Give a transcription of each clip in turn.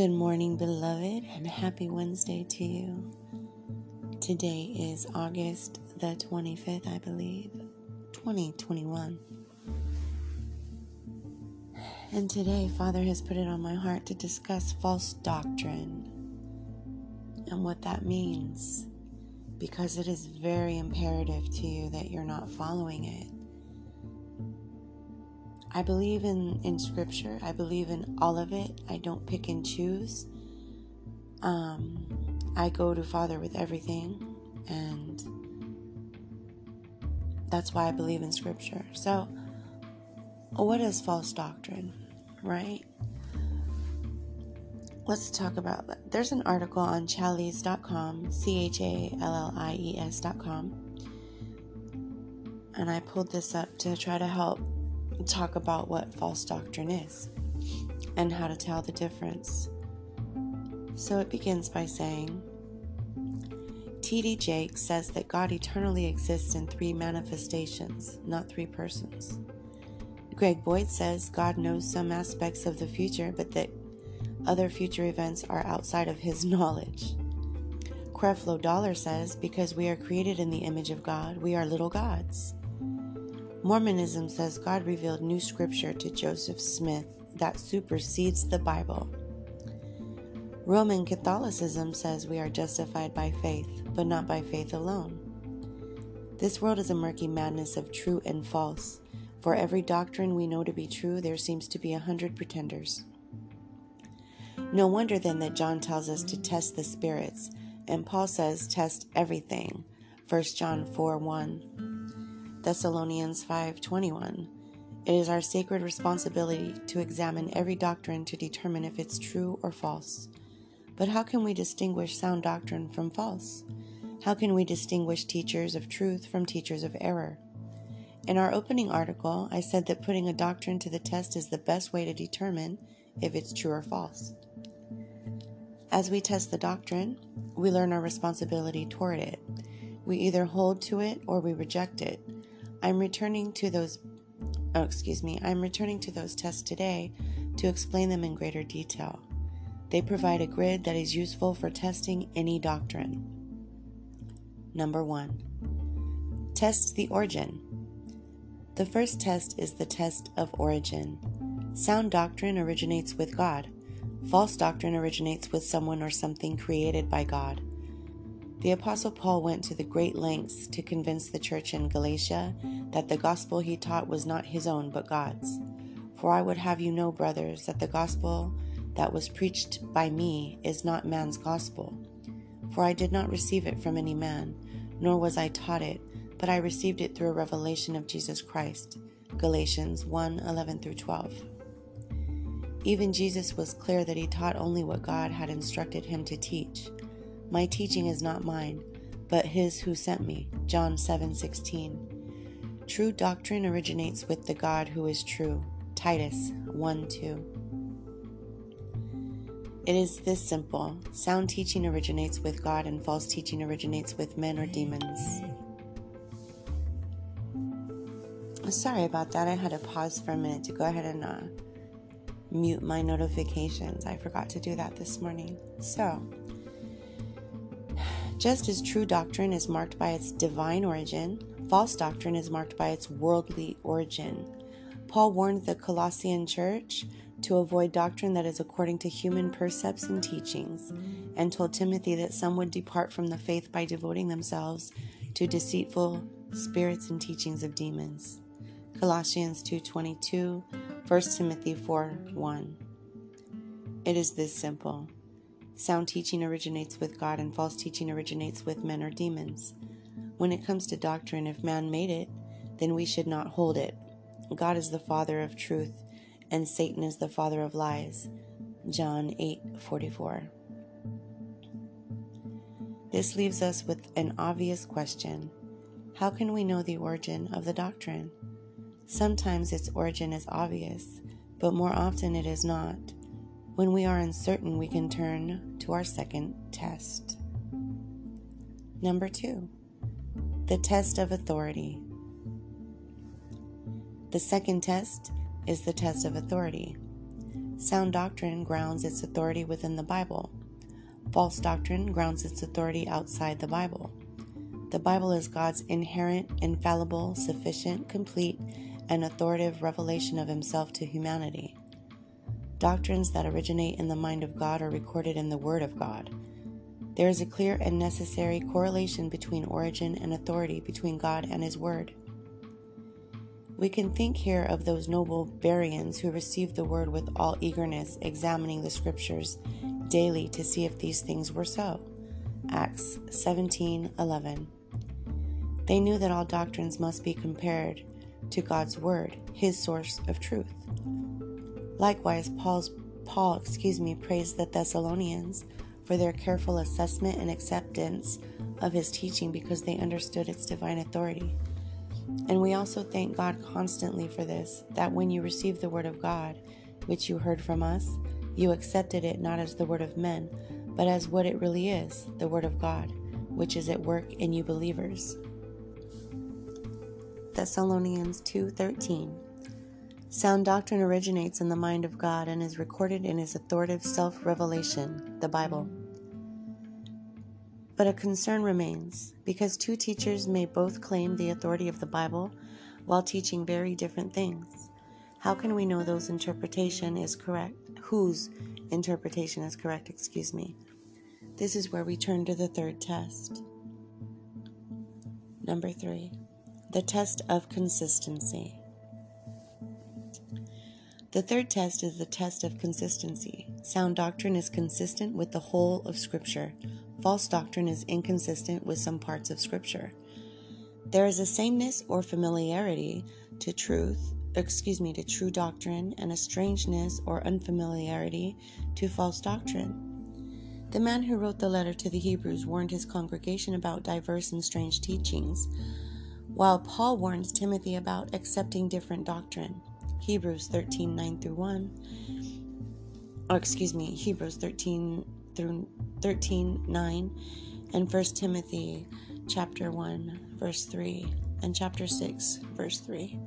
Good morning, beloved, and happy Wednesday to you. Today is August the 25th, I believe, 2021. And today, Father has put it on my heart to discuss false doctrine and what that means because it is very imperative to you that you're not following it. I believe in, in scripture. I believe in all of it. I don't pick and choose. Um, I go to Father with everything, and that's why I believe in scripture. So, what is false doctrine, right? Let's talk about that. There's an article on challies.com, C H A L L I E S.com, and I pulled this up to try to help talk about what false doctrine is and how to tell the difference. So it begins by saying T.D. Jakes says that God eternally exists in three manifestations, not three persons. Greg Boyd says God knows some aspects of the future, but that other future events are outside of his knowledge. Creflo Dollar says because we are created in the image of God, we are little gods. Mormonism says God revealed new scripture to Joseph Smith that supersedes the Bible. Roman Catholicism says we are justified by faith, but not by faith alone. This world is a murky madness of true and false. For every doctrine we know to be true, there seems to be a hundred pretenders. No wonder then that John tells us to test the spirits, and Paul says, test everything. 1 John 4 1. Thessalonians 5:21. It is our sacred responsibility to examine every doctrine to determine if it's true or false. But how can we distinguish sound doctrine from false? How can we distinguish teachers of truth from teachers of error? In our opening article, I said that putting a doctrine to the test is the best way to determine if it's true or false. As we test the doctrine, we learn our responsibility toward it. We either hold to it or we reject it. I'm returning to those oh, excuse me, I'm returning to those tests today to explain them in greater detail. They provide a grid that is useful for testing any doctrine. Number 1. Test the origin. The first test is the test of origin. Sound doctrine originates with God. False doctrine originates with someone or something created by God. The Apostle Paul went to the great lengths to convince the church in Galatia that the gospel he taught was not his own but God's. For I would have you know, brothers, that the gospel that was preached by me is not man's gospel. For I did not receive it from any man, nor was I taught it, but I received it through a revelation of Jesus Christ. Galatians 1 11 through 12. Even Jesus was clear that he taught only what God had instructed him to teach. My teaching is not mine, but his who sent me. John 7:16. True doctrine originates with the God who is true. Titus 1:2. It is this simple. Sound teaching originates with God and false teaching originates with men or demons. Sorry about that. I had to pause for a minute to go ahead and uh, mute my notifications. I forgot to do that this morning. So, just as true doctrine is marked by its divine origin, false doctrine is marked by its worldly origin. Paul warned the Colossian church to avoid doctrine that is according to human percepts and teachings, and told Timothy that some would depart from the faith by devoting themselves to deceitful spirits and teachings of demons. Colossians 2:22, 1 Timothy 4:1. It is this simple. Sound teaching originates with God, and false teaching originates with men or demons. When it comes to doctrine, if man made it, then we should not hold it. God is the father of truth, and Satan is the father of lies. John 8:44. This leaves us with an obvious question. How can we know the origin of the doctrine? Sometimes its origin is obvious, but more often it is not. When we are uncertain, we can turn our second test. Number two, the test of authority. The second test is the test of authority. Sound doctrine grounds its authority within the Bible. False doctrine grounds its authority outside the Bible. The Bible is God's inherent, infallible, sufficient, complete, and authoritative revelation of Himself to humanity. Doctrines that originate in the mind of God are recorded in the Word of God. There is a clear and necessary correlation between origin and authority between God and His Word. We can think here of those noble Bereans who received the Word with all eagerness, examining the Scriptures daily to see if these things were so. Acts 17:11. They knew that all doctrines must be compared to God's word, his source of truth. Likewise, Paul's Paul, excuse me, praised the Thessalonians for their careful assessment and acceptance of his teaching because they understood its divine authority. And we also thank God constantly for this that when you received the word of God, which you heard from us, you accepted it not as the word of men, but as what it really is the word of God, which is at work in you believers. Thessalonians 2:13 Sound doctrine originates in the mind of God and is recorded in his authoritative self-revelation, the Bible. But a concern remains because two teachers may both claim the authority of the Bible while teaching very different things. How can we know those interpretation is correct? Whose interpretation is correct, excuse me. This is where we turn to the third test. Number 3. The test of consistency. The third test is the test of consistency. Sound doctrine is consistent with the whole of Scripture. False doctrine is inconsistent with some parts of Scripture. There is a sameness or familiarity to truth, excuse me, to true doctrine, and a strangeness or unfamiliarity to false doctrine. The man who wrote the letter to the Hebrews warned his congregation about diverse and strange teachings while Paul warns Timothy about accepting different doctrine. Hebrews 13 9 through 1. Or excuse me, Hebrews 13 through 13 9 and 1 Timothy chapter 1 verse 3 and chapter 6 verse 3.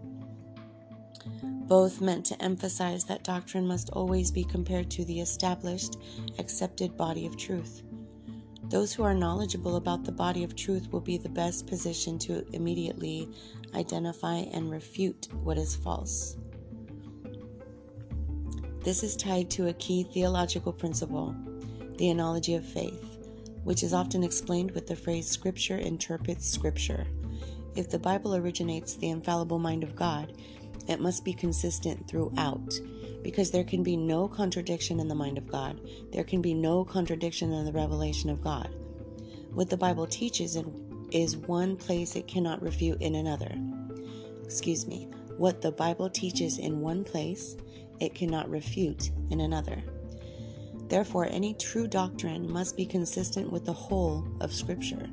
Both meant to emphasize that doctrine must always be compared to the established, accepted body of truth. Those who are knowledgeable about the body of truth will be the best position to immediately identify and refute what is false. This is tied to a key theological principle, the analogy of faith, which is often explained with the phrase Scripture interprets Scripture. If the Bible originates the infallible mind of God, it must be consistent throughout because there can be no contradiction in the mind of God. There can be no contradiction in the revelation of God. What the Bible teaches in is one place it cannot refute in another. Excuse me. What the Bible teaches in one place, it cannot refute in another. Therefore, any true doctrine must be consistent with the whole of Scripture.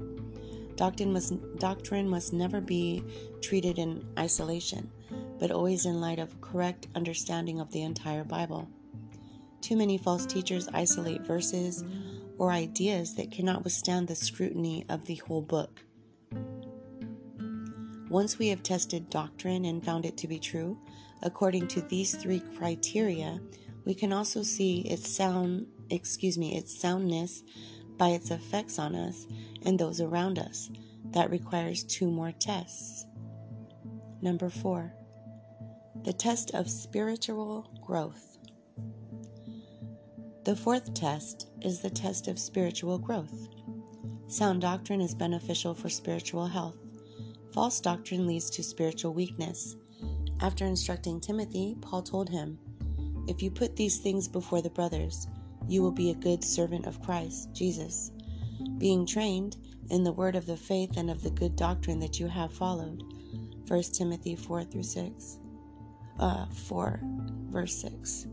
Doctrine must, doctrine must never be treated in isolation but always in light of correct understanding of the entire Bible. Too many false teachers isolate verses or ideas that cannot withstand the scrutiny of the whole book. Once we have tested doctrine and found it to be true, according to these three criteria, we can also see its sound, excuse me, its soundness by its effects on us and those around us. That requires two more tests. Number 4 the test of spiritual growth. The fourth test is the test of spiritual growth. Sound doctrine is beneficial for spiritual health. False doctrine leads to spiritual weakness. After instructing Timothy, Paul told him, If you put these things before the brothers, you will be a good servant of Christ, Jesus, being trained in the word of the faith and of the good doctrine that you have followed. 1 Timothy 4 through 6 uh, 4, verse 6.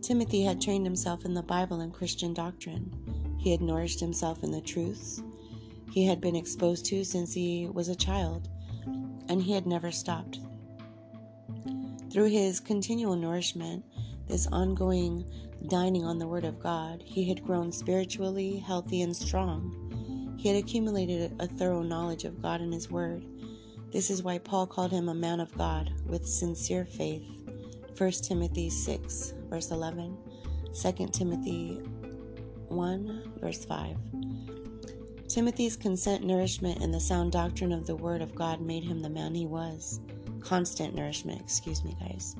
Timothy had trained himself in the Bible and Christian doctrine. He had nourished himself in the truths he had been exposed to since he was a child, and he had never stopped. Through his continual nourishment, this ongoing dining on the Word of God, he had grown spiritually healthy and strong. He had accumulated a thorough knowledge of God and His Word, this is why Paul called him a man of God with sincere faith. 1 Timothy 6, verse 11, 2 Timothy 1, verse 5. Timothy's consent nourishment and the sound doctrine of the Word of God made him the man he was. Constant nourishment, excuse me, guys.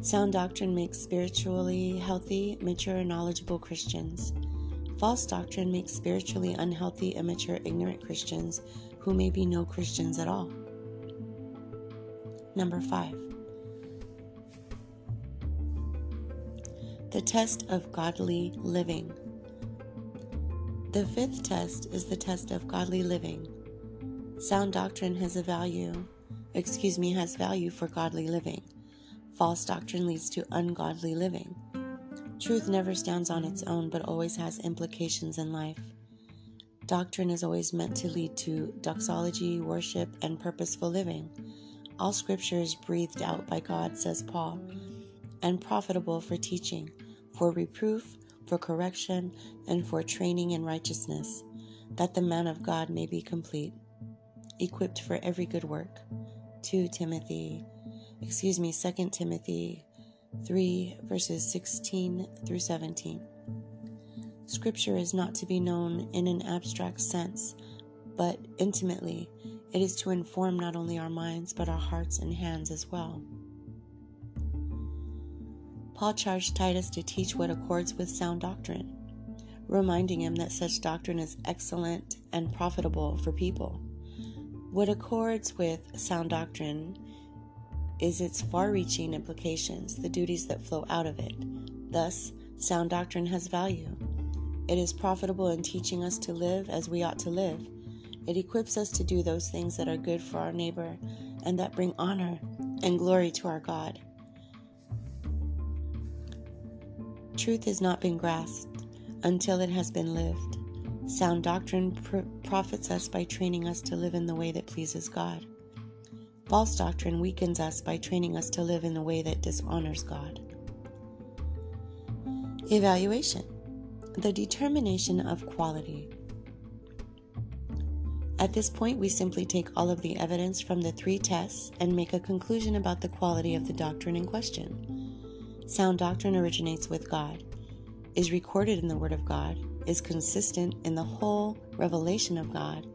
Sound doctrine makes spiritually healthy, mature, and knowledgeable Christians. False doctrine makes spiritually unhealthy, immature, ignorant Christians who may be no Christians at all. Number five, the test of godly living. The fifth test is the test of godly living. Sound doctrine has a value, excuse me, has value for godly living. False doctrine leads to ungodly living. Truth never stands on its own, but always has implications in life. Doctrine is always meant to lead to doxology, worship, and purposeful living. All scripture is breathed out by God, says Paul, and profitable for teaching, for reproof, for correction, and for training in righteousness, that the man of God may be complete, equipped for every good work. 2 Timothy, excuse me, 2 Timothy 3, verses 16 through 17. Scripture is not to be known in an abstract sense, but intimately. It is to inform not only our minds, but our hearts and hands as well. Paul charged Titus to teach what accords with sound doctrine, reminding him that such doctrine is excellent and profitable for people. What accords with sound doctrine is its far reaching implications, the duties that flow out of it. Thus, sound doctrine has value. It is profitable in teaching us to live as we ought to live. It equips us to do those things that are good for our neighbor and that bring honor and glory to our God. Truth has not been grasped until it has been lived. Sound doctrine pr- profits us by training us to live in the way that pleases God. False doctrine weakens us by training us to live in the way that dishonors God. Evaluation The determination of quality. At this point, we simply take all of the evidence from the three tests and make a conclusion about the quality of the doctrine in question. Sound doctrine originates with God, is recorded in the Word of God, is consistent in the whole revelation of God,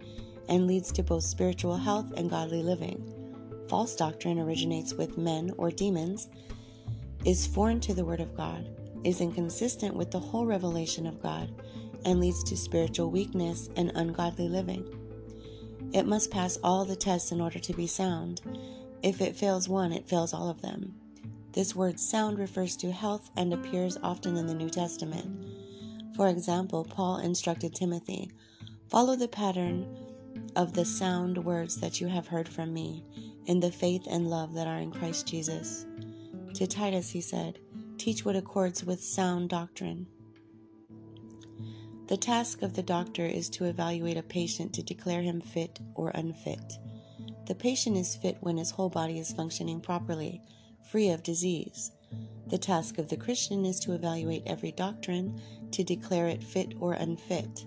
and leads to both spiritual health and godly living. False doctrine originates with men or demons, is foreign to the Word of God, is inconsistent with the whole revelation of God, and leads to spiritual weakness and ungodly living. It must pass all the tests in order to be sound. If it fails one, it fails all of them. This word sound refers to health and appears often in the New Testament. For example, Paul instructed Timothy follow the pattern of the sound words that you have heard from me in the faith and love that are in Christ Jesus. To Titus, he said, teach what accords with sound doctrine. The task of the doctor is to evaluate a patient to declare him fit or unfit. The patient is fit when his whole body is functioning properly free of disease. The task of the Christian is to evaluate every doctrine to declare it fit or unfit.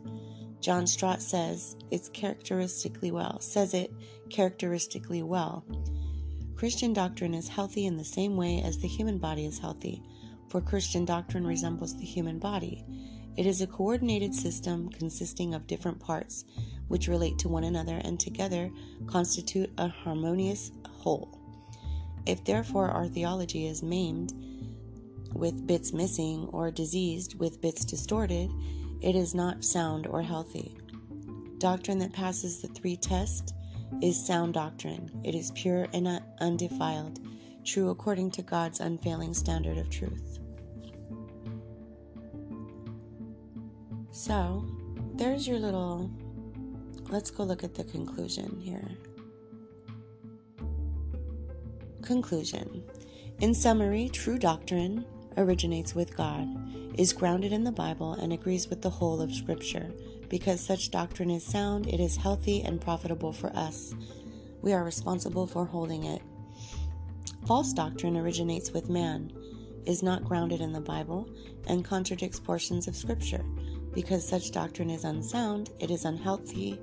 John Stott says it's characteristically well, says it characteristically well. Christian doctrine is healthy in the same way as the human body is healthy, for Christian doctrine resembles the human body. It is a coordinated system consisting of different parts which relate to one another and together constitute a harmonious whole. If therefore our theology is maimed with bits missing or diseased with bits distorted, it is not sound or healthy. Doctrine that passes the three tests is sound doctrine. It is pure and undefiled, true according to God's unfailing standard of truth. So, there's your little. Let's go look at the conclusion here. Conclusion In summary, true doctrine originates with God, is grounded in the Bible, and agrees with the whole of Scripture. Because such doctrine is sound, it is healthy and profitable for us. We are responsible for holding it. False doctrine originates with man, is not grounded in the Bible, and contradicts portions of Scripture. Because such doctrine is unsound, it is unhealthy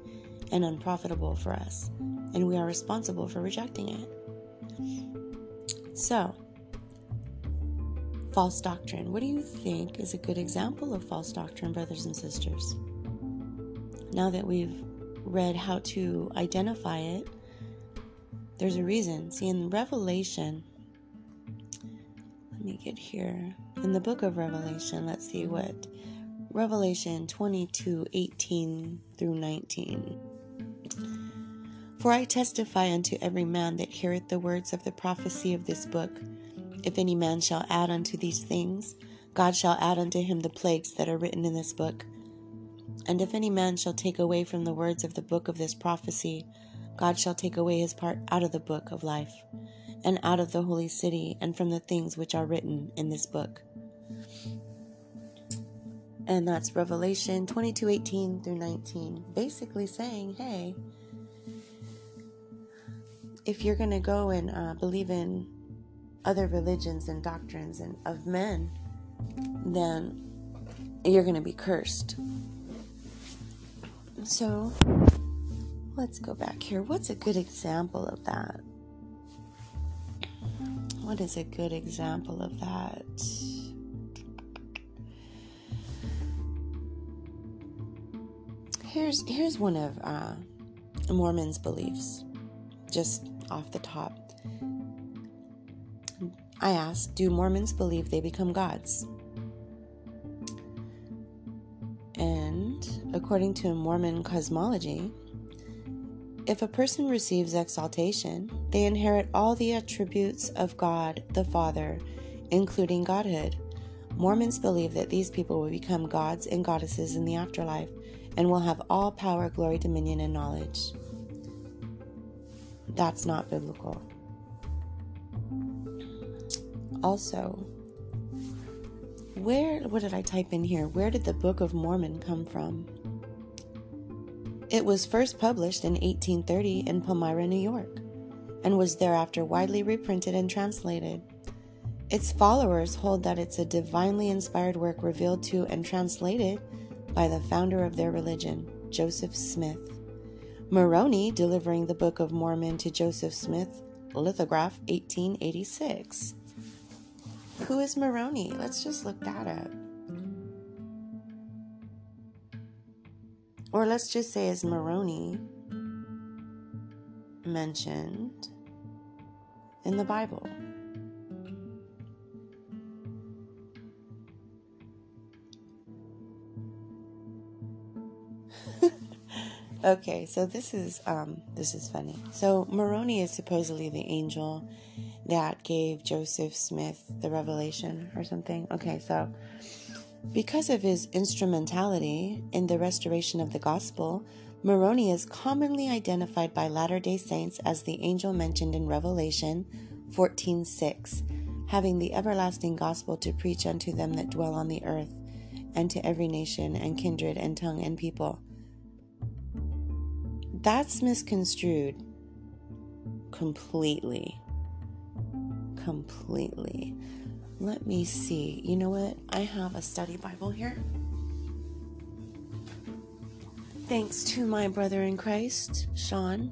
and unprofitable for us, and we are responsible for rejecting it. So, false doctrine. What do you think is a good example of false doctrine, brothers and sisters? Now that we've read how to identify it, there's a reason. See, in Revelation, let me get here. In the book of Revelation, let's see what Revelation 22 18 through 19. For I testify unto every man that heareth the words of the prophecy of this book. If any man shall add unto these things, God shall add unto him the plagues that are written in this book. And if any man shall take away from the words of the book of this prophecy, God shall take away his part out of the book of life, and out of the holy city, and from the things which are written in this book. And that's Revelation 22 18 through 19. Basically saying, hey, if you're going to go and uh, believe in other religions and doctrines and of men, then you're going to be cursed. So, let's go back here. What's a good example of that? What is a good example of that? Here's here's one of uh, Mormon's beliefs, just off the top. I ask, do Mormons believe they become gods? And according to Mormon cosmology, if a person receives exaltation, they inherit all the attributes of God the Father, including Godhood. Mormons believe that these people will become gods and goddesses in the afterlife and will have all power, glory, dominion, and knowledge. That's not biblical. Also, where, what did I type in here? Where did the Book of Mormon come from? It was first published in 1830 in Palmyra, New York, and was thereafter widely reprinted and translated. Its followers hold that it's a divinely inspired work revealed to and translated by the founder of their religion, Joseph Smith. Moroni delivering the Book of Mormon to Joseph Smith, lithograph 1886. Who is Moroni? Let's just look that up. Or let's just say, is Moroni mentioned in the Bible? okay, so this is um, this is funny. So Moroni is supposedly the angel that gave Joseph Smith the revelation or something. Okay, so because of his instrumentality in the restoration of the gospel, Moroni is commonly identified by Latter-day Saints as the angel mentioned in Revelation 14:6, having the everlasting gospel to preach unto them that dwell on the earth, and to every nation and kindred and tongue and people. That's misconstrued completely completely. Let me see. You know what? I have a study Bible here. Thanks to my brother in Christ, Sean.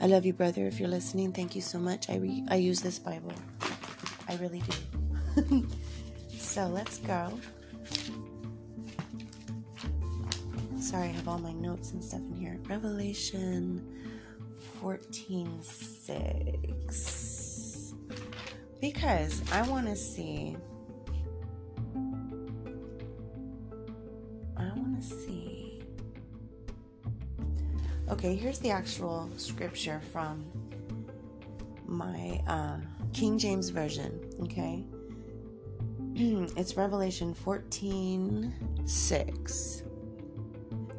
I love you, brother. If you're listening, thank you so much. I re- I use this Bible. I really do. so let's go. Sorry, I have all my notes and stuff in here. Revelation 14 6 because I want to see. I want to see. Okay, here's the actual scripture from my uh, King James Version. Okay, it's Revelation 14 6.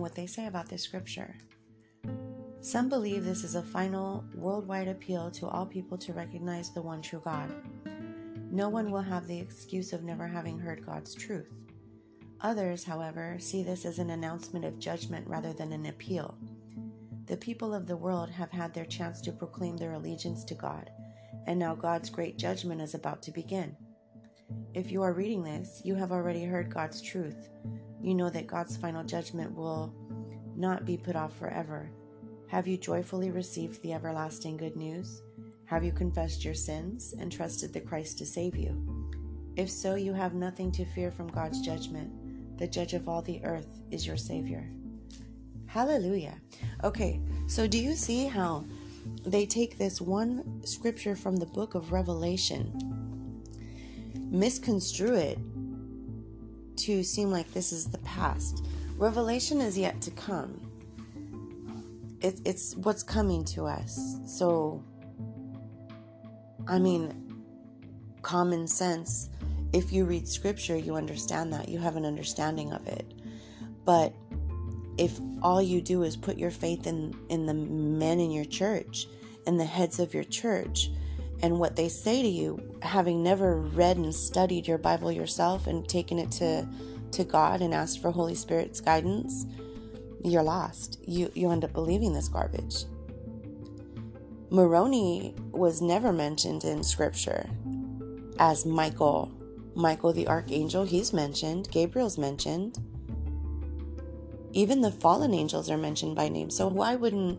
what they say about this scripture. Some believe this is a final worldwide appeal to all people to recognize the one true God. no one will have the excuse of never having heard God's truth. Others, however, see this as an announcement of judgment rather than an appeal. The people of the world have had their chance to proclaim their allegiance to God, and now God's great judgment is about to begin. If you are reading this, you have already heard God's truth. You know that God's final judgment will not be put off forever. Have you joyfully received the everlasting good news? Have you confessed your sins and trusted the Christ to save you? If so, you have nothing to fear from God's judgment. The judge of all the earth is your Savior. Hallelujah. Okay, so do you see how they take this one scripture from the book of Revelation, misconstrue it to seem like this is the past? Revelation is yet to come. It, it's what's coming to us. So, I mean, common sense. If you read scripture, you understand that. You have an understanding of it. But if all you do is put your faith in in the men in your church in the heads of your church and what they say to you having never read and studied your bible yourself and taken it to to god and asked for holy spirit's guidance you're lost. You you end up believing this garbage. Moroni was never mentioned in scripture as michael. Michael the archangel he's mentioned. Gabriel's mentioned. Even the fallen angels are mentioned by name. So why wouldn't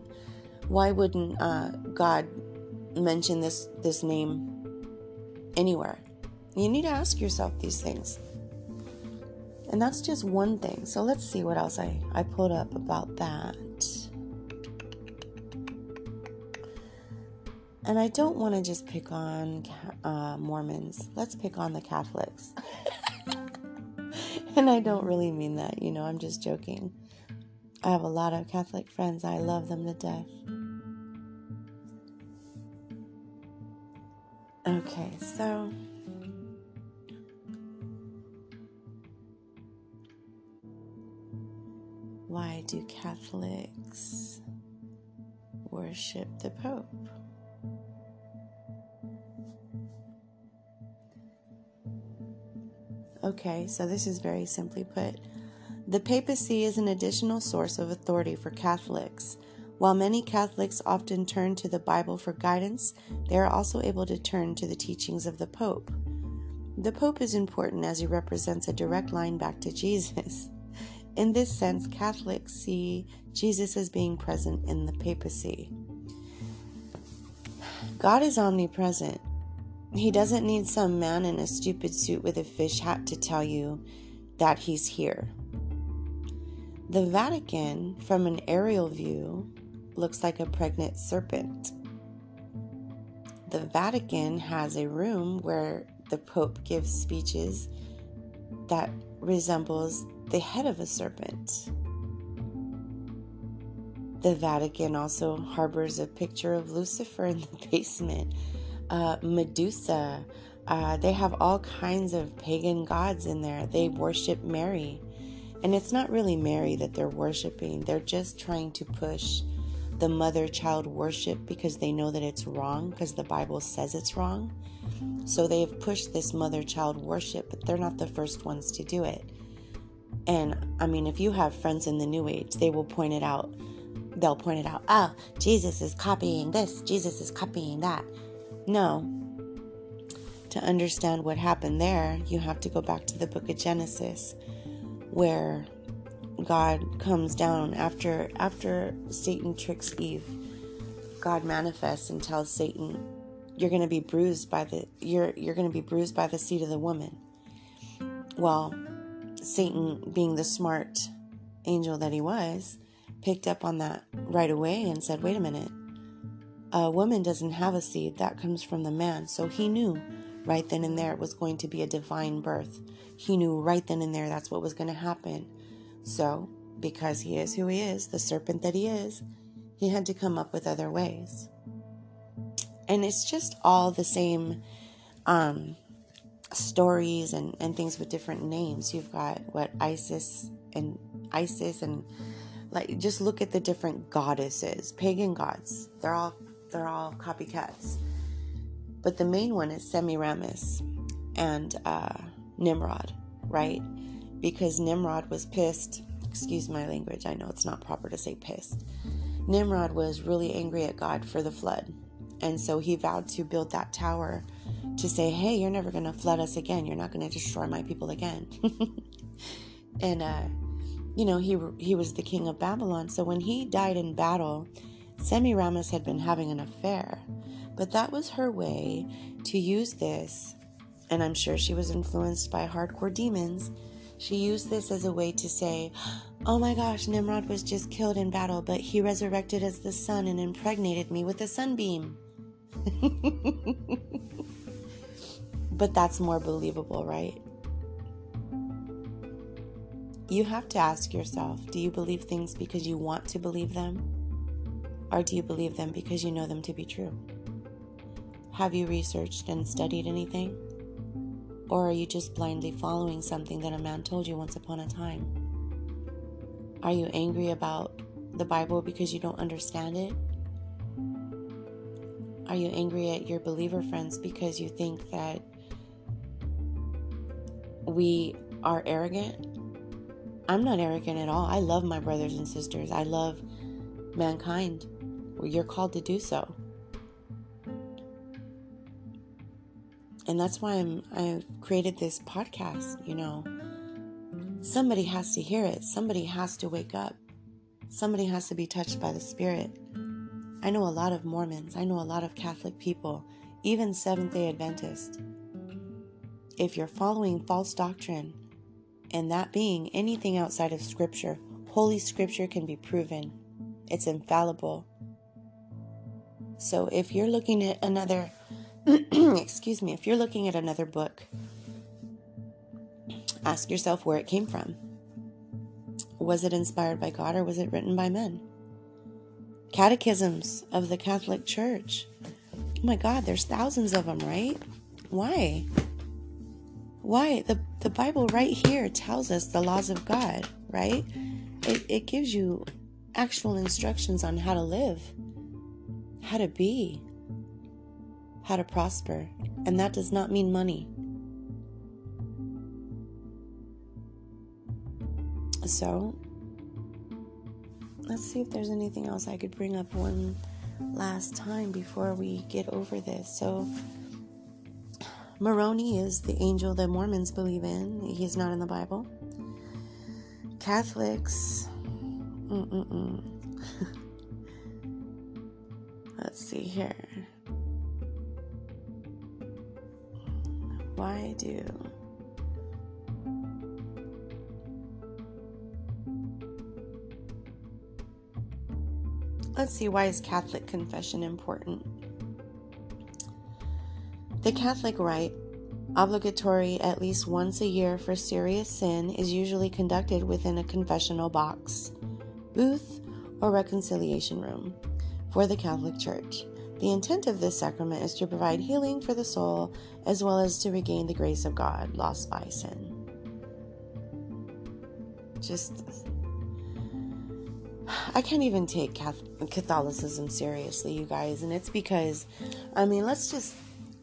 why wouldn't uh, God mention this this name anywhere? You need to ask yourself these things. And that's just one thing. So let's see what else I, I put up about that. And I don't want to just pick on uh, Mormons. Let's pick on the Catholics. and I don't really mean that, you know, I'm just joking. I have a lot of Catholic friends. I love them to death. Okay, so why do Catholics worship the Pope? Okay, so this is very simply put. The papacy is an additional source of authority for Catholics. While many Catholics often turn to the Bible for guidance, they are also able to turn to the teachings of the Pope. The Pope is important as he represents a direct line back to Jesus. In this sense, Catholics see Jesus as being present in the papacy. God is omnipresent. He doesn't need some man in a stupid suit with a fish hat to tell you that he's here. The Vatican, from an aerial view, looks like a pregnant serpent. The Vatican has a room where the Pope gives speeches that resembles the head of a serpent. The Vatican also harbors a picture of Lucifer in the basement, uh, Medusa. Uh, they have all kinds of pagan gods in there. They worship Mary. And it's not really Mary that they're worshiping, they're just trying to push the mother child worship because they know that it's wrong, because the Bible says it's wrong. So they've pushed this mother child worship, but they're not the first ones to do it. And I mean, if you have friends in the New Age, they will point it out. They'll point it out. Oh, Jesus is copying this, Jesus is copying that. No. To understand what happened there, you have to go back to the book of Genesis where God comes down after after Satan tricks Eve. God manifests and tells Satan, "You're going to be bruised by the you're you're going to be bruised by the seed of the woman." Well, Satan, being the smart angel that he was, picked up on that right away and said, "Wait a minute. A woman doesn't have a seed. That comes from the man." So he knew right then and there it was going to be a divine birth he knew right then and there that's what was going to happen. So, because he is who he is, the serpent that he is, he had to come up with other ways. And it's just all the same um, stories and, and things with different names. You've got what Isis and Isis and like just look at the different goddesses, pagan gods. They're all they're all copycats. But the main one is Semiramis and uh, Nimrod, right? Because Nimrod was pissed. Excuse my language. I know it's not proper to say pissed. Nimrod was really angry at God for the flood. And so he vowed to build that tower to say, hey, you're never going to flood us again. You're not going to destroy my people again. and, uh, you know, he, he was the king of Babylon. So when he died in battle, Semiramis had been having an affair. But that was her way to use this and I'm sure she was influenced by hardcore demons, she used this as a way to say, Oh my gosh, Nimrod was just killed in battle, but he resurrected as the sun and impregnated me with a sunbeam. but that's more believable, right? You have to ask yourself do you believe things because you want to believe them? Or do you believe them because you know them to be true? Have you researched and studied anything? Or are you just blindly following something that a man told you once upon a time? Are you angry about the Bible because you don't understand it? Are you angry at your believer friends because you think that we are arrogant? I'm not arrogant at all. I love my brothers and sisters. I love mankind. You're called to do so. And that's why I'm I've created this podcast, you know. Somebody has to hear it. Somebody has to wake up. Somebody has to be touched by the spirit. I know a lot of Mormons. I know a lot of Catholic people, even Seventh-day Adventists. If you're following false doctrine and that being anything outside of scripture, holy scripture can be proven. It's infallible. So if you're looking at another excuse me, if you're looking at another book, ask yourself where it came from. Was it inspired by God or was it written by men? Catechisms of the Catholic Church. Oh my God, there's thousands of them, right? Why? Why? The, the Bible right here tells us the laws of God, right? It, it gives you actual instructions on how to live, how to be, how to prosper, and that does not mean money. So, let's see if there's anything else I could bring up one last time before we get over this. So, Moroni is the angel that Mormons believe in. He's not in the Bible. Catholics, mm, mm, mm. let's see here. Why do? Let's see, why is Catholic confession important? The Catholic rite, obligatory at least once a year for serious sin, is usually conducted within a confessional box, booth, or reconciliation room for the Catholic Church. The intent of this sacrament is to provide healing for the soul as well as to regain the grace of God lost by sin. Just, I can't even take Catholicism seriously, you guys, and it's because, I mean, let's just,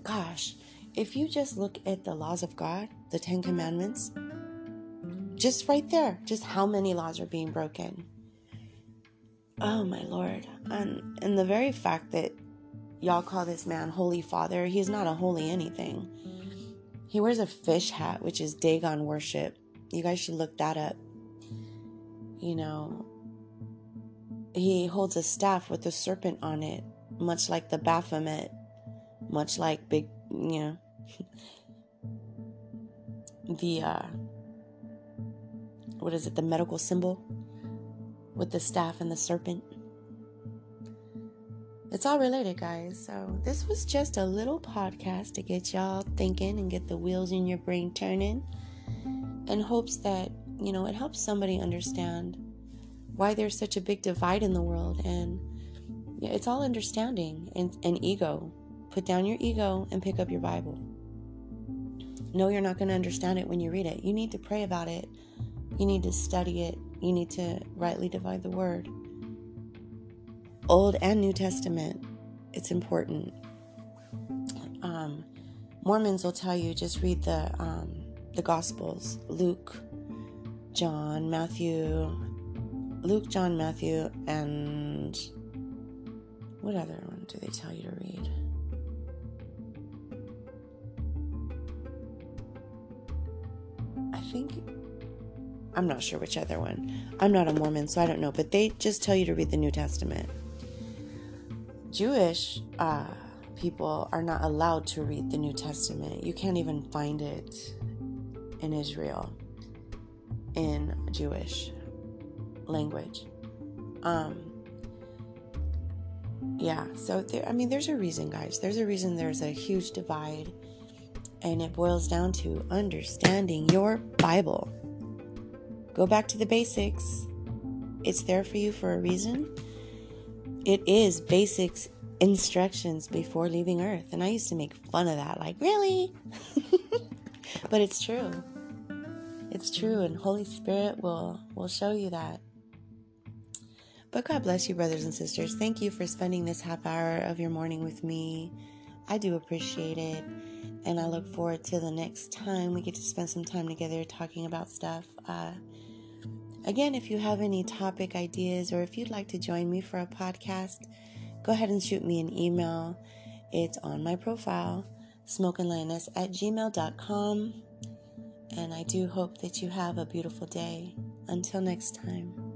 gosh, if you just look at the laws of God, the Ten Commandments, just right there, just how many laws are being broken. Oh my Lord. And and the very fact that y'all call this man Holy Father. He's not a holy anything. He wears a fish hat, which is Dagon worship. You guys should look that up. You know, he holds a staff with a serpent on it, much like the Baphomet, much like big, you know, the, uh, what is it, the medical symbol with the staff and the serpent. It's all related, guys. So, this was just a little podcast to get y'all thinking and get the wheels in your brain turning, in hopes that, you know, it helps somebody understand why there's such a big divide in the world. And yeah, it's all understanding and, and ego. Put down your ego and pick up your Bible. No, you're not going to understand it when you read it. You need to pray about it, you need to study it, you need to rightly divide the word. Old and New Testament. It's important. Um, Mormons will tell you just read the um, the Gospels: Luke, John, Matthew, Luke, John, Matthew, and what other one do they tell you to read? I think I'm not sure which other one. I'm not a Mormon, so I don't know, but they just tell you to read the New Testament. Jewish uh, people are not allowed to read the New Testament. You can't even find it in Israel in Jewish language. Um, yeah, so there, I mean, there's a reason, guys. There's a reason there's a huge divide, and it boils down to understanding your Bible. Go back to the basics. It's there for you for a reason. It is basics instructions before leaving Earth. And I used to make fun of that, like, really? but it's true. It's true, and Holy Spirit will will show you that. But God bless you, brothers and sisters. Thank you for spending this half hour of your morning with me. I do appreciate it. And I look forward to the next time we get to spend some time together talking about stuff. Uh, Again, if you have any topic ideas or if you'd like to join me for a podcast, go ahead and shoot me an email. It's on my profile, smokeandlioness at gmail.com. And I do hope that you have a beautiful day. Until next time.